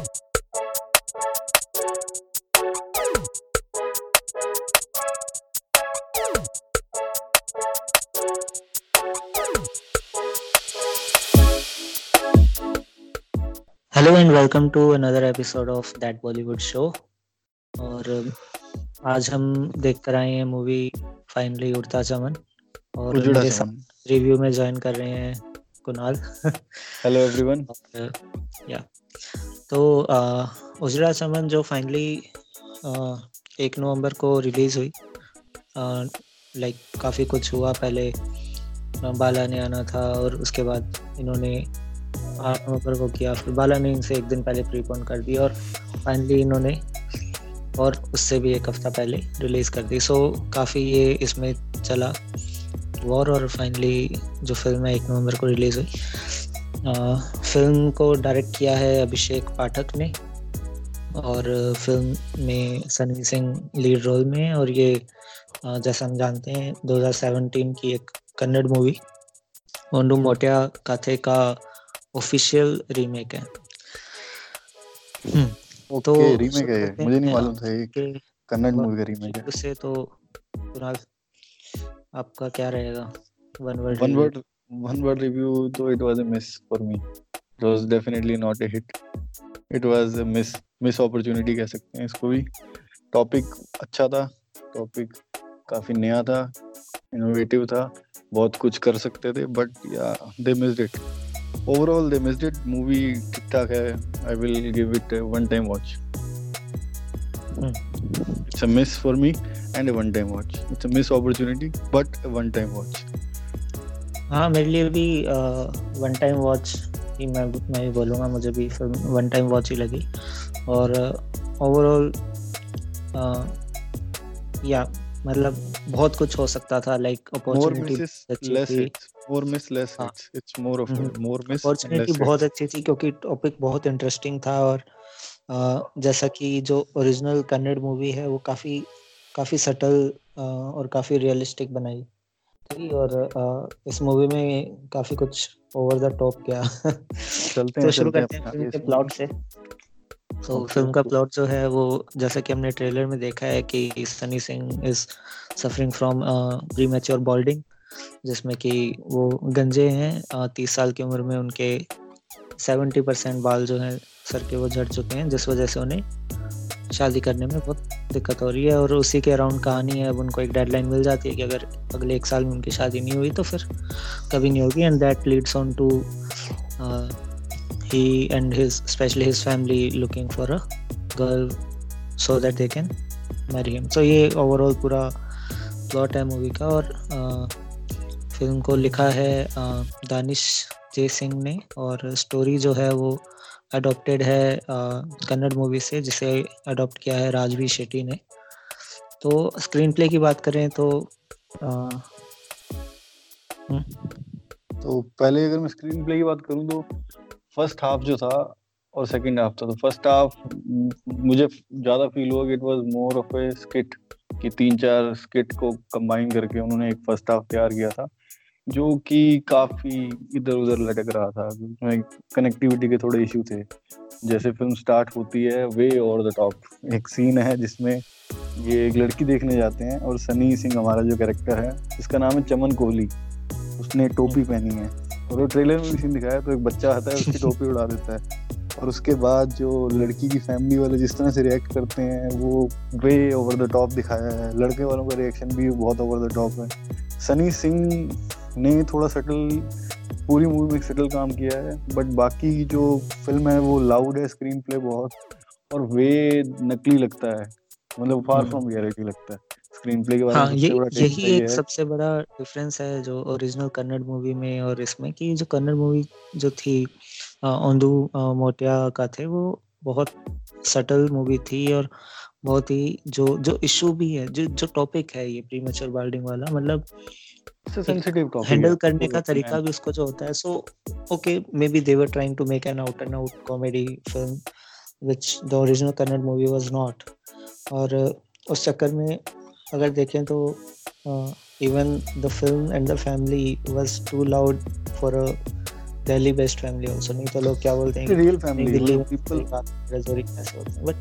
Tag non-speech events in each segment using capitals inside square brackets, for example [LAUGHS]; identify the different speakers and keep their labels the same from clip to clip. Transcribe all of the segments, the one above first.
Speaker 1: Hello and welcome to another episode of that Bollywood show और आज हम देख कर आए हैं मूवी फाइनली उड़ता चमन। और
Speaker 2: उजड़ा
Speaker 1: मेरे साथ रिव्यू में ज्वाइन कर रहे हैं कुणाल।
Speaker 2: हेलो एवरीवन
Speaker 1: या तो उजड़ा चमन जो फाइनली एक नवंबर को रिलीज़ हुई लाइक काफ़ी कुछ हुआ पहले बाला ने आना था और उसके बाद इन्होंने आठ नवंबर को किया, फिर बाला ने इनसे एक दिन पहले प्रीपोन कर दी और फाइनली इन्होंने और उससे भी एक हफ़्ता पहले रिलीज़ कर दी। सो काफ़ी ये इसमें चला वॉर और फाइनली जो फ़िल्म है एक नवंबर को रिलीज़ हुई। फ़िल्म को डायरेक्ट किया है अभिषेक पाठक ने और फ़िल्म में सनी सिंह लीड रोल में और ये जैसा हम जानते हैं 2017 की एक कन्नड़ मूवी ओंडू मोटिया काथे का ऑफिशियल रीमेक है। हम्म, तो
Speaker 2: रीमेक है ये। मुझे नहीं मालूम था ये कन्नड़ मूवी का रीमेक है।
Speaker 1: उससे तो आपका क्या रहेगा? One word
Speaker 2: one word one word review तो it was a miss for me it was definitely not a hit it was a miss miss opportunity कह सकते हैं इसको भी। टॉपिक अच्छा था। टॉपिक काफ़ी नया था। इनोवेटिव था। बहुत कुछ कर सकते थे but yeah they missed it overall they missed it movie ठीक ठाक है। I will give it one time watch It's a miss for me and a one time watch. It's a miss opportunity, but a one time watch.
Speaker 1: हाँ मेरे लिए भी one time watch ही मैं मैं भी बोलूँगा मुझे भी फ़िल्म वन टाइम वॉच ही लगी। और ओवरऑल या मतलब बहुत कुछ हो सकता था लाइक अपॉर्चुनिटी हाँ। अपॉर्चुनिटी बहुत अच्छी थी क्योंकि टॉपिक बहुत इंटरेस्टिंग था और अ, जैसा कि जो ओरिजिनल कन्नड़ मूवी है वो काफ़ी काफ़ी सटल और काफ़ी रियलिस्टिक बनाई। और इस मूवी में काफ़ी कुछ ओवर द टॉप गया
Speaker 2: चलते
Speaker 1: तो
Speaker 2: हैं
Speaker 1: शुरू करते
Speaker 2: हैं
Speaker 1: प्लॉट से। तो फ़िल्म का प्लॉट जो है वो जैसा कि हमने ट्रेलर में देखा है कि Sunny Singh is suffering from premature balding जिसमें कि वो गंजे हैं। तीस साल की उम्र में उनके सेवेंटी परसेंट बाल जो हैं सर के वो झड़ चुके हैं जिस वजह से उन्हें शादी करने में बहुत दिक्कत हो रही है और उसी के अराउंड कहानी है अब उनको एक डेडलाइन मिल जाती है कि अगर अगले एक साल में उनकी शादी नहीं हुई तो फिर कभी नहीं होगी and that leads on to he and his especially his family looking for a girl so that they can marry him. So ये ओवरऑल पूरा प्लॉट है मूवी का और फ़िल्म को लिखा है अ, दानिश जे सिंह ने और स्टोरी जो है वो अडॉप्टेड है कन्नड़ मूवी से जिसे अडॉप्ट किया है राजवी शेट्टी ने। तो स्क्रीन प्ले की बात करें तो अ, हम्म,
Speaker 2: तो पहले अगर मैं स्क्रीन प्ले की बात करूँ तो फ़र्स्ट हाफ़ जो था और सेकंड हाफ़ था तो फ़र्स्ट हाफ़ मुझे ज़्यादा फील हुआ कि it was more of a skit कि तीन चार स्किट को कंबाइन करके उन्होंने एक फ़र्स्ट हाफ़ तैयार किया था। जो कि काफ़ी इधर उधर लटक रहा था। उसमें कनेक्टिविटी के थोड़े इशू थे। जैसे फ़िल्म स्टार्ट होती है वे और द टॉप एक सीन है जिसमें ये एक लड़की देखने जाते हैं और सनी सिंह हमारा जो कैरेक्टर है जिसका नाम है चमन कोहली। उसने टोपी पहनी है। और वो ट्रेलर में भी सीन दिखाया है, तो एक बच्चा आता है उसकी [LAUGHS] टोपी उड़ा देता है। और उसके बाद जो लड़की की फैमिली वाले जिस तरह से रिएक्ट करते हैं वो वे ओवर द टॉप दिखाया है। लड़के वालों का रिएक्शन भी बहुत ओवर द टॉप है। सनी सिंह ने थोड़ा सटल पूरी मूवी में सटल काम किया है बट बाकी जो फ़िल्म है वो लाउड है स्क्रीन प्ले बहुत और वे नकली लगता है। मतलब फार। फ्रॉम रियलिटी लगता है। स्क्रीन प्ले के बारे
Speaker 1: हाँ
Speaker 2: में
Speaker 1: ये यही
Speaker 2: तो
Speaker 1: एक सबसे बड़ा डिफरेंस है जो ओरिजिनल कन्नड़ मूवी में और इसमें कि जो कन्नड़ मूवी जो थी ओंदू मोटिया का थे वो बहुत सटल मूवी थी और बहुत ही जो जो इशू भी है जो जो टॉपिक है ये प्रीमेच्योर बाल्डिंग वाला मतलब हैंडल करने का तरीका भी उसको जो होता है so okay maybe they were trying to make an out and out comedy film which the original Kannada movie was not और uh, उस चक्कर में अगर देखें तो even the film and the family was too loud for a Delhi based family also नहीं तो लोग क्या बोलते हैं?
Speaker 2: Real family
Speaker 1: Delhi
Speaker 2: people
Speaker 1: Rajouri कैसे होते हैं। बट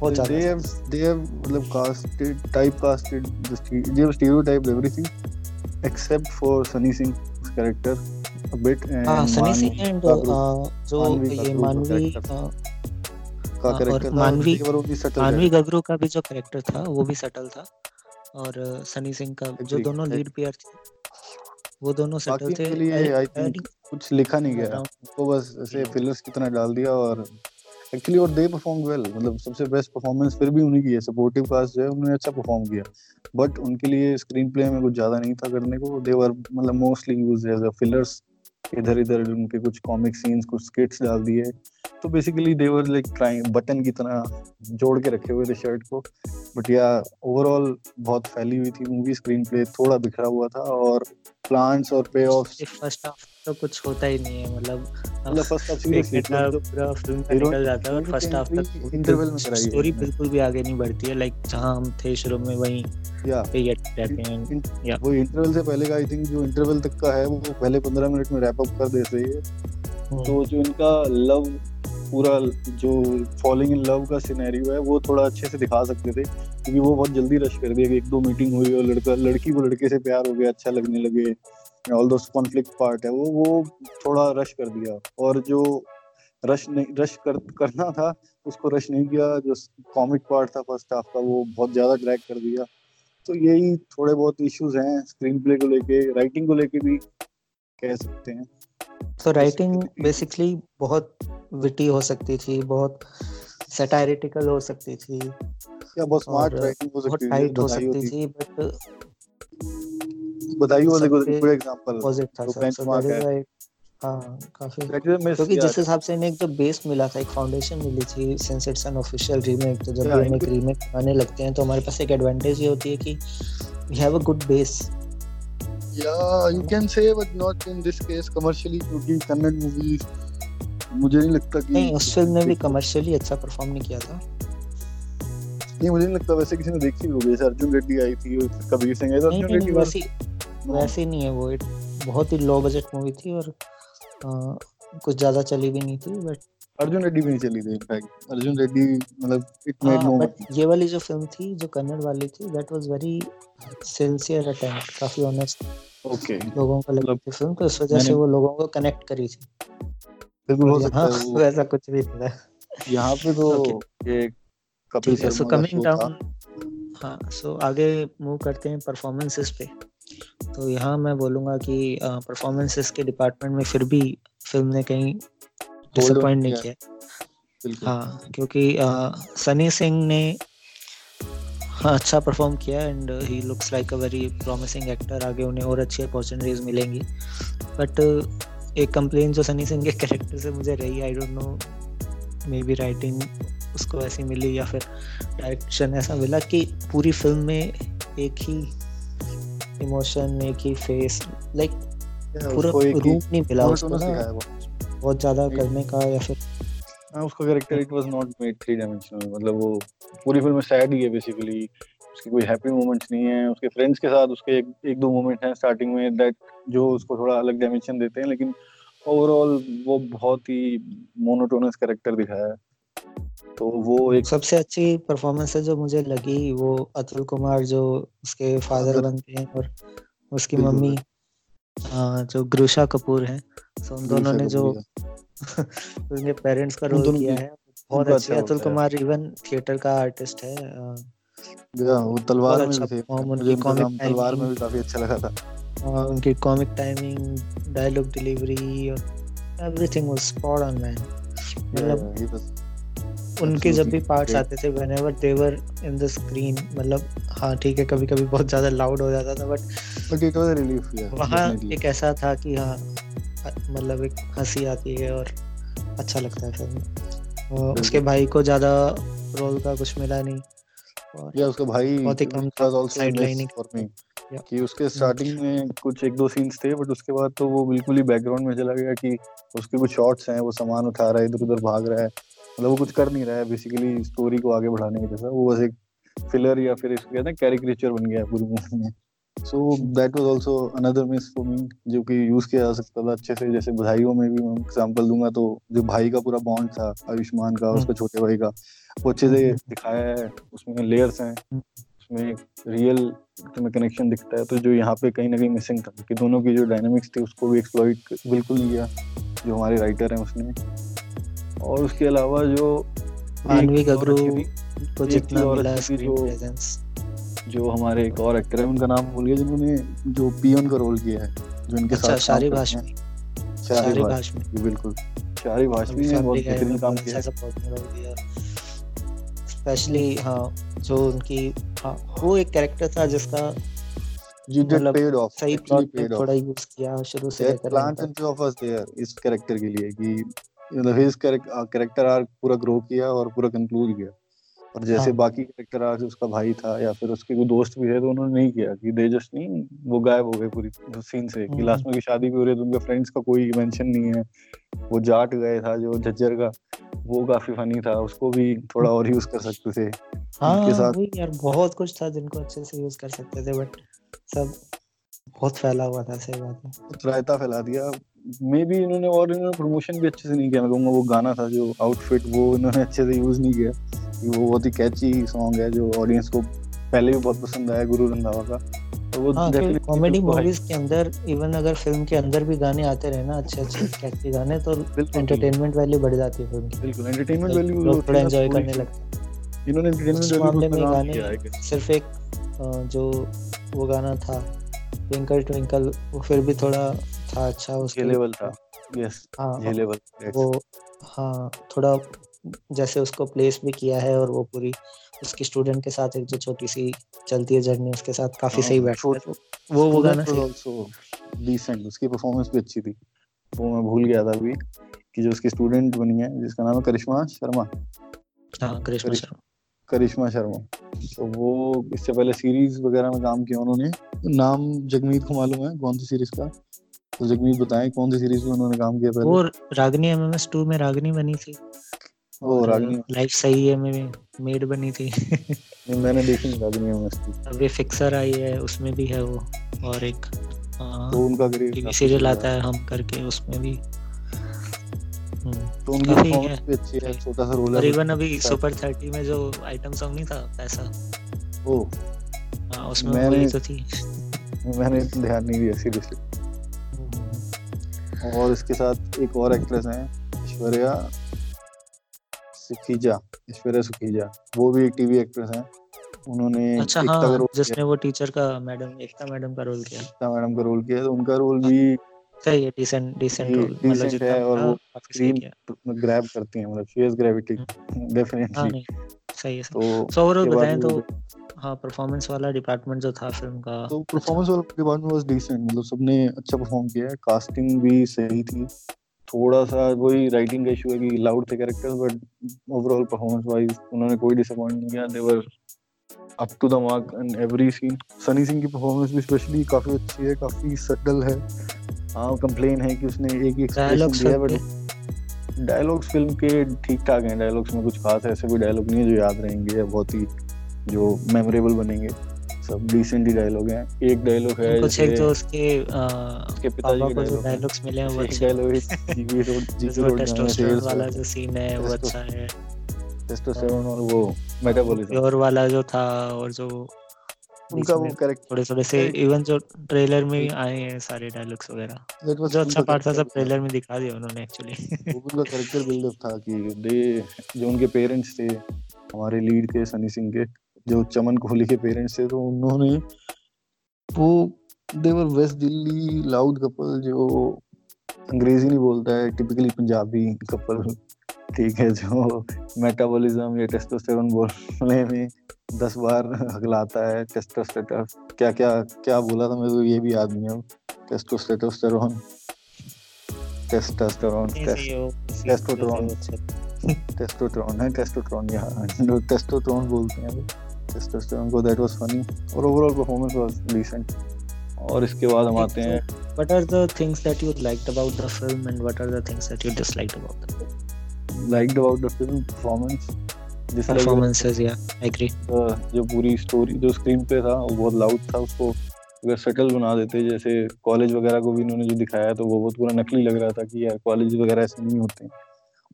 Speaker 2: बहुत ज़्यादा they have they have मतलब casted type casted they have stereotyped everything. Except for Sunny Singh's character a bit and
Speaker 1: हाँ सनी सिंह एंड जो ये मानवी
Speaker 2: का कैरेक्टर
Speaker 1: मानवी मानवी गगरू का भी जो कैरेक्टर था वो भी सटल था। और सनी सिंह का जो दोनों लीड पेयर थे वो दोनों सटल थे।
Speaker 2: आई थिंक कुछ लिखा नहीं गया। तो बस ऐसे फिलर्स की तरह डाल दिया और एक्चुअली और दे परफॉर्म वेल मतलब सबसे बेस्ट परफॉर्मेंस फिर भी उन्हीं की है. सपोर्टिव कास्ट जो है, उन्होंने अच्छा परफॉर्म किया. बट उनके लिए स्क्रीन प्ले में कुछ ज़्यादा नहीं था करने को. दे वर मतलब mostly use as a fillers इधर इधर उनके कुछ कॉमिक सीन्स कुछ स्किट्स डाल दिए. तो basically they were like trying button की तरह जोड़ के रखे हुए थे शर्ट को. बट या ओवरऑल बहुत फैली हुई थी मूवी स्क्रीन प्ले थोड़ा बिखरा हुआ था और प्लांट्स और पे ऑफ़
Speaker 1: तो कुछ होता ही नहीं है मतलब
Speaker 2: मतलब फ़र्स्ट हाफ़ सीरियसली
Speaker 1: पूरा फ़िल्म का निकल जाता है और फ़र्स्ट हाफ़ तक
Speaker 2: इंटरवल में कराई
Speaker 1: स्टोरी बिल्कुल भी आगे नहीं बढ़ती है लाइक जहाँ हम थे शुरू में वहीं पे गेट रहते हैं।
Speaker 2: वो इंटरवल से पहले का आई थिंक जो इंटरवल तक का है वो पहले 15 मिनट में रैप अप कर देते हैं हम्म। तो जो इनका लव पूरा जो फॉलिंग इन लव का सिनेरियो है वो थोड़ा अच्छे से दिखा सकते थे क्योंकि वो बहुत जल्दी रश कर दिया एक दो मीटिंग हुई और लड़का लड़की को लड़के से प्यार हो गया अच्छा लगने लगे। ऑल दोस कॉन्फ्लिक्ट पार्ट है वो वो थोड़ा रश कर दिया। और जो रश नहीं रश कर करना था उसको रश नहीं किया। जो कॉमिक पार्ट था फ़र्स्ट हाफ़ का वो बहुत ज़्यादा ड्रैग कर दिया। तो यही थोड़े बहुत इश्यूज़ हैं स्क्रीन प्ले को लेके राइटिंग को लेके भी कह सकते हैं।
Speaker 1: तो राइटिंग बेसिकली बहुत विटी हो सकती थी बहुत सैटारिटिकल हो सकती थी।
Speaker 2: या बहुत स्मार्ट राइटिंग हो सकती थी
Speaker 1: टाइट हो सकती थी but
Speaker 2: Badhaai was a good example
Speaker 1: positive था सर। सो दैट हाँ। काफ़ी क्योंकि जिस हिसाब से इन्हें एक जो बेस मिला था एक फाउंडेशन मिली थी since it's an official remake तो जब हम एक रीमेक आने लगते हैं तो हमारे पास एक एडवांटेज ये होती है कि we have a good base
Speaker 2: yeah you can say but not in this case commercially क्योंकि कन्नड़ मूवी मुझे नहीं लगता कि
Speaker 1: नहीं उस फ़िल्म ने भी कमर्शियली अच्छा परफॉर्म नहीं किया था।
Speaker 2: नहीं मुझे नहीं लगता वैसे किसी ने देखी होगी अर्जुन रेड्डी आई थी कबीर सिंह आई तो अर्जुन रेड्डी
Speaker 1: वैसी नहीं है वो इट बहुत ही लो बजट मूवी थी और आ, कुछ ज़्यादा चली भी नहीं थी बट
Speaker 2: अर्जुन रेड्डी भी नहीं चली थी इनफैक्ट अर्जुन रेड्डी मतलब इट मेड नो
Speaker 1: बट ये वाली जो फ़िल्म थी जो कन्नड़ वाली थी that was very sincere attempt काफ़ी ऑनेस्ट
Speaker 2: ओके
Speaker 1: लोगों को लगी थी फ़िल्म तो इस वजह से वो लोगों को कनेक्ट करी थी।
Speaker 2: बिल्कुल हो सकता है
Speaker 1: वो [LAUGHS] वैसा कुछ भी नहीं था।
Speaker 2: यहाँ पे तो ये Kapil Sharma
Speaker 1: so coming down हाँ सो आगे मूव करते हैं परफॉर्मेंसेस पे। तो यहाँ मैं बोलूँगा कि परफॉर्मेंसेस के डिपार्टमेंट में फिर भी फ़िल्म ने कहीं डिसअपॉइंट नहीं किया। हाँ क्योंकि सनी सिंह ने हाँ अच्छा परफॉर्म किया and he looks like a very promising actor आगे उन्हें और अच्छी अपॉर्चुनिटीज़ मिलेंगी। बट एक कंप्लेन जो सनी सिंह के कैरेक्टर से मुझे रही I don't know maybe writing उसको ऐसी मिली या फिर डायरेक्शन ऐसा मिला कि पूरी फ़िल्म में एक ही इमोशन एक ही फेस लाइक पूरा रूप नहीं मिला उसको ना। बहुत ज़्यादा करने का या फिर
Speaker 2: हाँ उसका character it was not made three dimensional मतलब वो पूरी फ़िल्म सैड ही है बेसिकली उसकी कोई हैप्पी मोमेंट्स नहीं है उसके फ्रेंड्स के साथ उसके एक, एक दो मोमेंट हैं स्टार्टिंग में दैट जो उसको थोड़ा अलग डायमेंशन देते हैं लेकिन ओवरऑल वो बहुत ही मोनोटोनस कैरेक्टर दिखाया है। तो वो एक
Speaker 1: सबसे अच्छी परफॉर्मेंस है जो मुझे लगी वो अतुल कुमार जो उसके फादर बनते हैं और उसकी मम्मी जो ग्रुशा कपूर है। तो उन दोनों ने जो [LAUGHS] उनके पेरेंट्स का रोल किया है। बहुत अच्छे अच्छा अतुल कुमार इवन थिएटर का आर्टिस्ट है
Speaker 2: वो तलवार में अच्छा भी तलवार में भी काफ़ी अच्छा लगा था।
Speaker 1: उनकी कॉमिक टाइमिंग डायलॉग डिलीवरी और everything was spot on man मतलब उनके जब भी पार्ट्स आते थे whenever they were in the screen मतलब हाँ ठीक है कभी कभी बहुत ज़्यादा लाउड हो जाता था बट
Speaker 2: इट वाज रिलीफ
Speaker 1: वहाँ एक ऐसा था कि हाँ मतलब एक हँसी आती है और अच्छा लगता है फ़िल्म। उसके भाई को ज़्यादा रोल का कुछ मिला नहीं
Speaker 2: और या उसका भाई बहुत ही कम साइड लाइनिंग फॉर मी कि उसके स्टार्टिंग में कुछ एक दो सीन्स थे बट उसके बाद तो वो बिल्कुल ही बैकग्राउंड में चला गया कि उसके कुछ शॉट्स हैं वो सामान उठा रहा है इधर उधर भाग रहा है। मतलब वो कुछ कर नहीं रहा है बेसिकली स्टोरी को आगे बढ़ाने की जैसा वो बस एक फिलर या फिर इसको कहते हैं कैरिकेचर बन गया पूरी मूवी में। So that was also another miss for me जो कि यूज़ किया जा सकता था अच्छे से। जैसे बधाइयों में भी मैं एग्जांपल दूँगा तो जो भाई का पूरा बॉन्ड था आयुष्मान का उसका हम्म। छोटे भाई का वो अच्छे से दिखाया है। उसमें लेयर्स हैं उसमें रियल में कनेक्शन दिखता है। तो जो यहाँ पे कहीं ना कहीं मिसिंग था कि दोनों की जो डायनामिक्स थी उसको भी एक्सप्लॉइट बिल्कुल नहीं किया जो हमारे राइटर हैं उसने। और उसके अलावा जो
Speaker 1: मानवी गगरू को जितना मिला स्क्रीन
Speaker 2: प्रेजेंस जो हमारे एक और एक्टर है उनका नाम भूल गया जिन्होंने जो पियन का रोल किया है जो इनके अच्छा, साथ शारी भाषमी। शारी भाषमी बिल्कुल। शारी भाषमी ने बहुत बेहतरीन काम किया
Speaker 1: स्पेशली हाँ। जो उनकी हाँ वो एक कैरेक्टर था जिसका
Speaker 2: you मतलब paid off
Speaker 1: सही प्लॉट थोड़ा यूज़ किया शुरू से लेकर
Speaker 2: there इस कैरेक्टर के लिए कि मतलब हिज कैरेक्टर आर्क पूरा ग्रो किया और पूरा कंक्लूड किया। और जैसे हाँ. बाकी कैरेक्टर आज उसका भाई था या फिर उसके कोई दोस्त भी है तो उन्होंने नहीं किया कि दे जस्ट नहीं वो गायब हो गए पूरी सीन से कि लास्ट हम्म। में की शादी भी हो रही है तो उनके फ्रेंड्स का कोई मेंशन नहीं है। वो जाट गए था जो झज्जर का वो काफ़ी फनी था उसको भी थोड़ा और यूज़ कर सकते थे।
Speaker 1: हाँ उनके साथ यार बहुत कुछ था जिनको अच्छे से यूज़ कर सकते थे बट सब बहुत फैला हुआ था सही बात
Speaker 2: है। रायता फैला दिया। मे बी इन्होंने और इन्होंने प्रमोशन भी अच्छे से नहीं किया। मैं कहूँगा वो गाना था जो आउटफिट वो इन्होंने अच्छे से यूज़ नहीं किया। वो बहुत ही कैची सॉन्ग है जो ऑडियंस को पहले भी बहुत पसंद आया गुरु रंधावा का।
Speaker 1: तो वो हाँ, कॉमेडी मूवीज़ के अंदर इवन अगर फ़िल्म के अंदर भी गाने आते रहे ना अच्छे अच्छे कैची गाने तो एंटरटेनमेंट वैल्यू बढ़ जाती है फ़िल्म की।
Speaker 2: बिल्कुल एंटरटेनमेंट वैल्यू
Speaker 1: लोग थोड़ा एंजॉय करने लगते हैं। इन्होंने एंटरटेनमेंट वैल्यू में गाने सिर्फ़ एक जो वो गाना था ट्विंकल ट्विंकल वो फिर भी थोड़ा था अच्छा
Speaker 2: उसके लेवल था. यस हाँ ये लेवल
Speaker 1: वो हाँ थोड़ा जैसे उसको प्लेस भी किया है और वो पूरी उसकी स्टूडेंट के साथ एक जो छोटी सी चलती है जर्नी उसके साथ काफ़ी सही बैठ है। वो वो गाना
Speaker 2: आल्सो डिसेंट उसकी परफॉर्मेंस भी अच्छी थी। वो मैं भूल गया था अभी कि जो उसकी स्टूडेंट बनी है जिसका नाम है करिश्मा शर्मा।
Speaker 1: हाँ करिश्मा शर्मा।
Speaker 2: करिश्मा शर्मा। तो वो इससे पहले सीरीज़ वगैरह में काम किया उन्होंने। नाम जगमीत को मालूम है कौन सी सीरीज़ का? तो जगमीत बताएँ कौन सी सीरीज़ में उन्होंने काम किया पहले?
Speaker 1: वो रागनी एमएमएस 2 में रागनी बनी थी।
Speaker 2: ओ रागनी
Speaker 1: लाइफ सही है में मेड बनी थी।
Speaker 2: नहीं मैंने देखी नहीं रागनी एमएमएस 2 [LAUGHS]
Speaker 1: अब ये फिक्सर आई है उसमें भी है वो और एक
Speaker 2: तो उनका
Speaker 1: टीवी सीरियल आता है। हम करके उसमें भी।
Speaker 2: हम्म, तो उनकी परफॉर्मेंस भी अच्छी है छोटा सा रोल है।
Speaker 1: इवन अभी सुपर 30 में जो आइटम सॉन्ग नहीं था पैसा।
Speaker 2: ओ।
Speaker 1: हाँ उसमें मैंने तो थी। [LAUGHS]
Speaker 2: मैंने ध्यान नहीं दिया सीरियसली और इसके साथ एक और एक्ट्रेस हैं ऐश्वर्या सुखीजा ऐश्वर्या सुखीजा वो भी एक टीवी एक्ट्रेस हैं। उन्होंने
Speaker 1: अच्छा हाँ, जिसने वो टीचर का मैडम एकता मैडम का रोल किया।
Speaker 2: एकता मैडम का रोल किया तो उनका रोल भी
Speaker 1: सही है डिसेंट डिसेंट रोल
Speaker 2: मतलब है और वो स्क्रीन ग्रैब करती हैं मतलब फेस ग्रेविटी डेफिनेटली
Speaker 1: सही है तो सो ओवरऑल बताएँ तो हाँ परफॉर्मेंस वाला डिपार्टमेंट जो था फ़िल्म का।
Speaker 2: तो परफॉर्मेंस वाला डिपार्टमेंट वाज डिसेंट मतलब सबने अच्छा परफॉर्म किया है। कास्टिंग भी सही थी। थोड़ा सा वही राइटिंग का इशू है कि लाउड थे characters but overall performance wise उन्होंने कोई डिसअपॉइंट नहीं किया। They were up to the mark in every scene Sunny Singh की परफॉर्मेंस भी स्पेशली काफ़ी अच्छी है काफ़ी सटल है। हाँ कंप्लेन है कि उसने एक ही एक्सप्रेशन दिया बट डायलॉग्स फ़िल्म के ठीक ठाक हैं। डायलॉग्स में कुछ खास ऐसे कोई डायलॉग नहीं है जो याद रहेंगे बहुत ही जो मेमोरेबल बनेंगे। सब डिसेंट ही डायलॉग हैं। एक डायलॉग है
Speaker 1: कुछ एक जो उसके उसके पिताजी के जो डायलॉग्स मिले हैं वो अच्छे
Speaker 2: डायलॉग है [LAUGHS] GV road GV road
Speaker 1: testosterone वाला जो सीन है वो अच्छा है।
Speaker 2: टेस्टोस्टेरोन और वो मेटाबॉलिज्म
Speaker 1: प्योर वाला जो था और जो
Speaker 2: उनका वो करेक्ट
Speaker 1: थोड़े थोड़े से इवन जो ट्रेलर में भी आए हैं सारे डायलॉग्स वगैरह। जो अच्छा पार्ट था सब ट्रेलर में दिखा दिया उन्होंने एक्चुअली
Speaker 2: वो उनका कैरेक्टर बिल्डअप था कि दे जो उनके पेरेंट्स थे हमारे लीड के सनी सिंह के। जो चमन कोहली के पेरेंट्स थे तो उन्होंने वो देवर वेस्ट दिल्ली लाउड कपल जो अंग्रेज़ी नहीं बोलता है टिपिकली पंजाबी कपल ठीक है जो मेटाबॉलिज्म या टेस्टोस्टेरोन बोलने में दस बार हगलाता है टेस्टोस्टेरोन क्या क्या क्या बोला था मेरे को ये भी याद नहीं है टेस्टोस्टेरोन टेस्टोस्टेरोन टेस्टोस्टेरोन टेस्टोस्टेरोन है टेस्टोस्टेरोन यहाँ टेस्टोस्टेरोन बोलते हैं और और इसके बाद हम आते हैं।
Speaker 1: परफॉर्मेंसेस या आई एग्री
Speaker 2: जो पूरी स्टोरी जो स्क्रीन पे था वो बहुत लाउड था उसको। अगर सटल बना देते जैसे कॉलेज वगैरह को भी इन्होंने जो दिखाया तो वो बहुत पूरा नकली लग रहा था कि यार कॉलेज वगैरह ऐसे नहीं होते।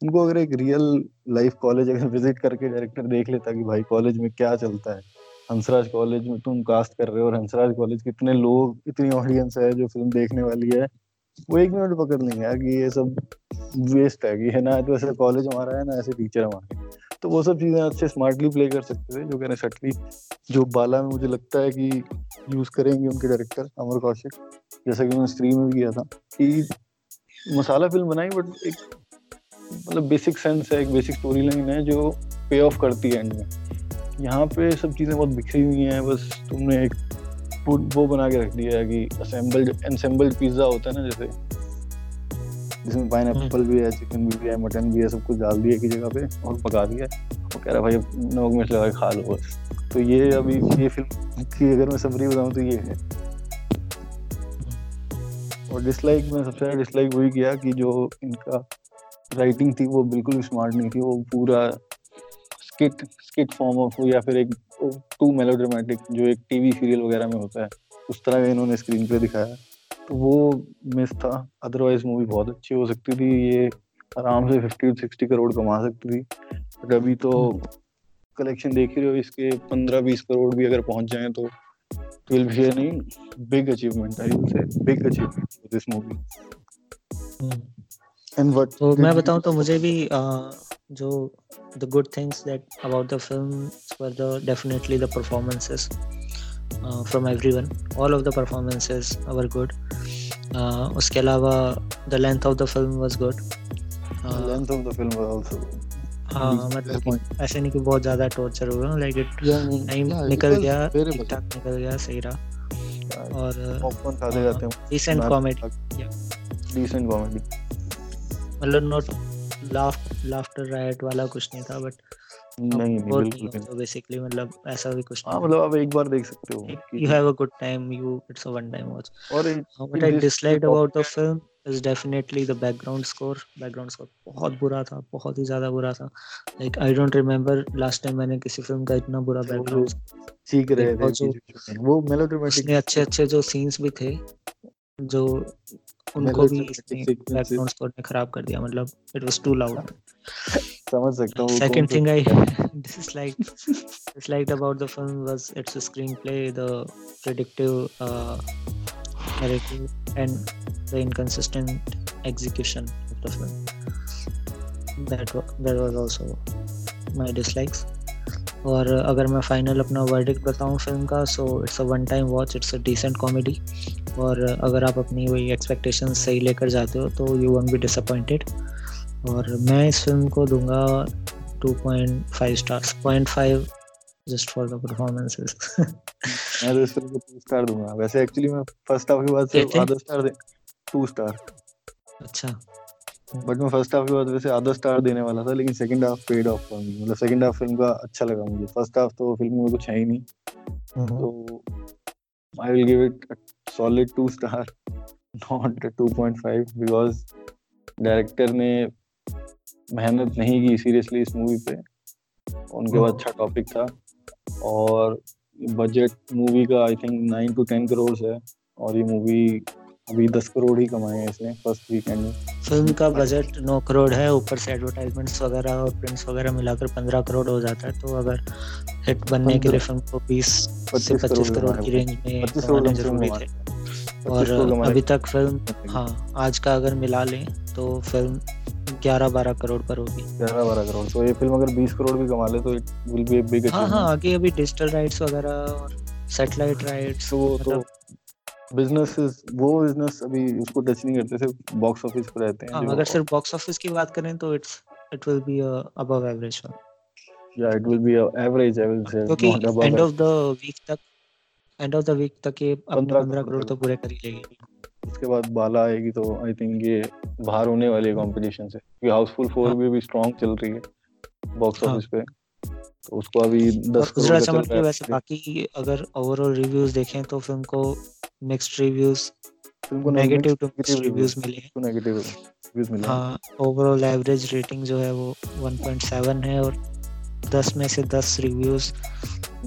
Speaker 2: उनको अगर एक रियल लाइफ कॉलेज अगर विज़िट करके डायरेक्टर देख लेता कि भाई कॉलेज में क्या चलता है? हंसराज कॉलेज में तुम कास्ट कर रहे हो और हंसराज कॉलेज कितने लोग, इतनी ऑडियंस है जो फ़िल्म देखने वाली है, वो एक मिनट पकड़ लेंगे यार कि ये सब वेस्ट है कि है ना तो ऐसे कॉलेज हमारा है ना, ऐसे टीचर हमारे तो वो सब चीज़ें अच्छे स्मार्टली प्ले कर सकते थे, जो कहने सटली, जो बाला में मुझे लगता है कि यूज़ करेंगे उनके डायरेक्टर अमर कौशिक, जैसा कि उन्होंने स्त्री में भी किया था कि मसाला फ़िल्म बनाई बट एक मतलब बेसिक सेंस है एक बेसिक स्टोरी लाइन है जो पे ऑफ़ करती है एंड में। यहाँ पे सब चीज़ें बहुत बिखरी हुई हैं बस तुमने एक वो बना के रख दिया है कि असेंबल्ड एनसेंबल्ड पिज़्ज़ा होता है ना जैसे। जिसमें पाइन एप्पल भी है चिकन भी है मटन भी है सब कुछ डाल दिया एक जगह पे और पका दिया। वो कह रहा भाई अब नमक मिर्च लगा खा लो बस। तो ये अभी ये फ़िल्म की अगर मैं समरी बताऊँ तो ये है। और डिसलाइक में सबसे ज़्यादा डिसलाइक वही किया कि जो इनका राइटिंग थी, वो बिल्कुल स्मार्ट नहीं थी, वो पूरा स्किट स्किट फॉर्म ऑफ़ या फिर एक टू मेलोड्रामेटिक जो एक टीवी सीरियल वगैरह में होता है, उस तरह का इन्होंने स्क्रीन पे दिखाया। तो वो मिस था अदरवाइज़ मूवी बहुत अच्छी हो सकती थी, ये आराम से फिफ्टी टू सिक्सटी करोड़ कमा सकती थी। बट अभी तो कलेक्शन देख ही रहे हो, इसके पंद्रह बीस करोड़ भी अगर पहुँच जाए तो विल बी नहीं big achievement I will say big achievement this movie
Speaker 1: and तो मैं बताऊँ तो मुझे भी जो the good things that about the film were the definitely the performances from everyone all of the performances were good उसके अलावा the length of the film
Speaker 2: was good length of the film was also
Speaker 1: हाँ मतलब ऐसे नहीं कि बहुत ज़्यादा torture हुआ लाइक इट टाइम निकल गया ठीक निकल गया सही रहा। और
Speaker 2: पॉपकॉर्न खाते जाते हैं
Speaker 1: डिसेंट कॉमेडी
Speaker 2: डिसेंट कॉमेडी
Speaker 1: मतलब नॉट लाफ लाफ्टर राइट वाला कुछ नहीं था बट
Speaker 2: नहीं नहीं बिल्कुल
Speaker 1: नहीं तो बेसिकली मतलब ऐसा भी कुछ
Speaker 2: हाँ मतलब आप एक बार देख सकते हो
Speaker 1: you have a good time you it's a one time watch और what I disliked about the film is definitely the background score background score बहुत बुरा था बहुत ही ज़्यादा बुरा था। Like I don't remember last time मैंने किसी फ़िल्म का इतना बुरा बैकग्राउंड
Speaker 2: सीख रहे थे वो मेलोड्रामेटिक
Speaker 1: अच्छे अच्छे जो सीन्स भी थे जो उनको भी हेडफोन्स को खराब कर दिया मतलब इट वाज टू लाउड
Speaker 2: समझ सकता हूँ
Speaker 1: second thing I this is like this like about the film was it's a screenplay the predictive narrative and the inconsistent execution of the film that there was also my dislikes और अगर मैं final अपना verdict बताऊँ film का so it's a one time watch it's a decent comedy और अगर आप अपनी वही एक्सपेक्टेशन सही लेकर जाते हो तो यू वॉन्ट बी डिसअपॉइंटेड और मैं इस फ़िल्म को दूँगा 2.5 stars 0.5 just for the performances
Speaker 2: मैं तो इस फ़िल्म को 2 स्टार दूँगा। वैसे एक्चुअली मैं फ़र्स्ट हाफ़ के बाद से आधा स्टार दे 2 स्टार
Speaker 1: अच्छा।
Speaker 2: बट मैं फ़र्स्ट हाफ़ के बाद वैसे आधा स्टार देने वाला था लेकिन second half paid off for me मतलब सेकंड हाफ़ फ़िल्म का अच्छा लगा मुझे। फ़र्स्ट हाफ़ तो फ़िल्म में कुछ है ही नहीं। हम्म। तो I will give it solid two star not 2.5 because director ने मेहनत नहीं की सीरियसली इस मूवी पे। उनके पास अच्छा टॉपिक था। और बजट मूवी का I think nine to ten crore है। और ये मूवी अभी दस करोड़ ही कमाए हैं इसने फ़र्स्ट वीकेंड में।
Speaker 1: फ़िल्म का बजट नौ करोड़ है ऊपर से एडवर्टाइजमेंट्स वगैरह और प्रिंट्स वगैरह मिलाकर पंद्रह करोड़ हो जाता है तो अगर हिट बनने के लिए फ़िल्म को बीस से पच्चीस करोड़ की रेंज में कमाने ज़रूरी थे। और अभी तक फ़िल्म हाँ। आज का अगर मिला लें तो फ़िल्म ग्यारह बारह करोड़ पर होगी।
Speaker 2: ग्यारह बारह करोड़ तो ये फ़िल्म अगर बीस करोड़ भी कमा ले तो इट विल बी बिग
Speaker 1: हाँ हाँ आगे अभी डिजिटल राइट्स वगैरह और सैटेलाइट राइट्स
Speaker 2: तो तो बिज़नेस वो बिज़नेस अभी उसको टच नहीं करते सिर्फ़ बॉक्स ऑफ़िस पर रहते हैं
Speaker 1: हाँ, अगर सिर्फ़ बॉक्स ऑफ़िस की बात करें तो it's it will be above average one
Speaker 2: या it will be average I will say
Speaker 1: क्योंकि एंड ऑफ़ द वीक तक एंड ऑफ़ द वीक तक ये अपने 15 करोड़ तो पूरे कर ही लेगी।
Speaker 2: उसके बाद बाला आएगी तो आई थिंक ये बाहर होने वाली है कंपटीशन से। क्योंकि हाउसफुल 4 हाँ। भी अभी स्ट्रांग चल रही है बॉक्स ऑफ़िस हाँ। पे। तो उसको अभी 10 करोड़
Speaker 1: रहा है। वैसे बाकी अगर ओवरऑल रिव्यूज़ देखें तो फ़िल्म को mixed reviews negative to mixed reviews मिले हैं।
Speaker 2: नेगेटिव रिव्यूज़ मिले
Speaker 1: हाँ। ओवरऑल एवरेज रेटिंग जो है वो 1.7 है और 10 में से 10 रिव्यूज़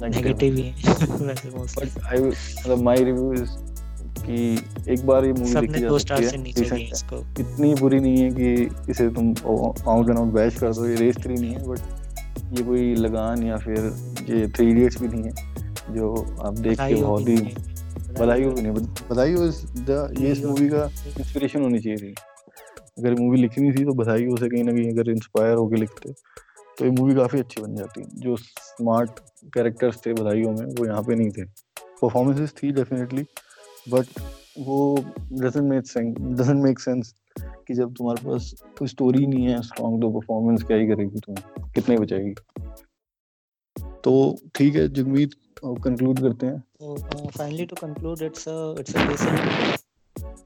Speaker 1: नेगेटिव ही है [LAUGHS] वैसे
Speaker 2: मोस्टली बट आई मतलब माय रिव्यू इज़ कि एक बार ये मूवी देखी जा सकती है नीचे इसको। इतनी बुरी नहीं है कि इसे तुम आउट एंड आउट बैश कर दो ये रेस थ्री नहीं है बट ये कोई लगान या फिर ये थ्री इडियट्स भी नहीं है जो आप देख के बहुत ही। बधाई हो नहीं बधाई ये इस मूवी का इंस्पिरेशन होनी चाहिए थी। अगर मूवी लिखनी थी तो बधाई से कहीं ना कहीं अगर इंस्पायर होकर लिखते तो ये मूवी काफ़ी अच्छी बन जाती। जो स्मार्ट कैरेक्टर्स थे बधाइयों में, वो यहाँ पे नहीं थे। परफॉर्मेंसेस थी डेफिनेटली बट वो doesn't make sense make sense कि जब तुम्हारे पास कोई स्टोरी नहीं है स्ट्रॉन्ग तो परफॉर्मेंस क्या ही करेगी तुम कितने बचाएगी? तो ठीक है जगमीत कंक्लूड करते हैं।
Speaker 1: Finally to conclude it's it's a decent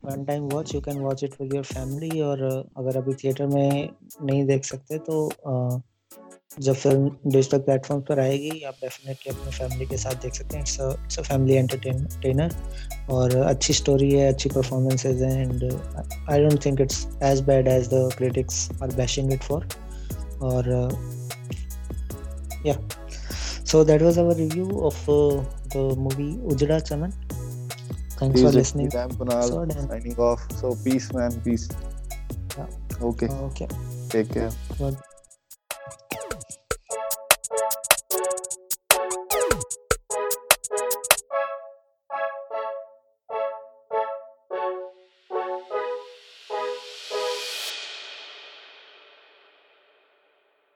Speaker 1: one time watch you can watch it with your family और अगर अभी थिएटर में नहीं देख सकते तो uh, जब फ़िल्म डिजिटल प्लेटफॉर्म पर आएगी आप डेफिनेटली अपने फैमिली के साथ देख सकते हैं। It's it's a family entertainer और अच्छी स्टोरी है अच्छी परफॉर्मेंसेज हैं and I don't think it's as bad as the critics are bashing it for और या So that was our review of uh, the movie Ujda Chaman.
Speaker 2: Thanks peace for listening. Kunal, signing off. So peace, man. Peace.
Speaker 1: Yeah.
Speaker 2: Okay.
Speaker 1: Okay.
Speaker 2: Take care.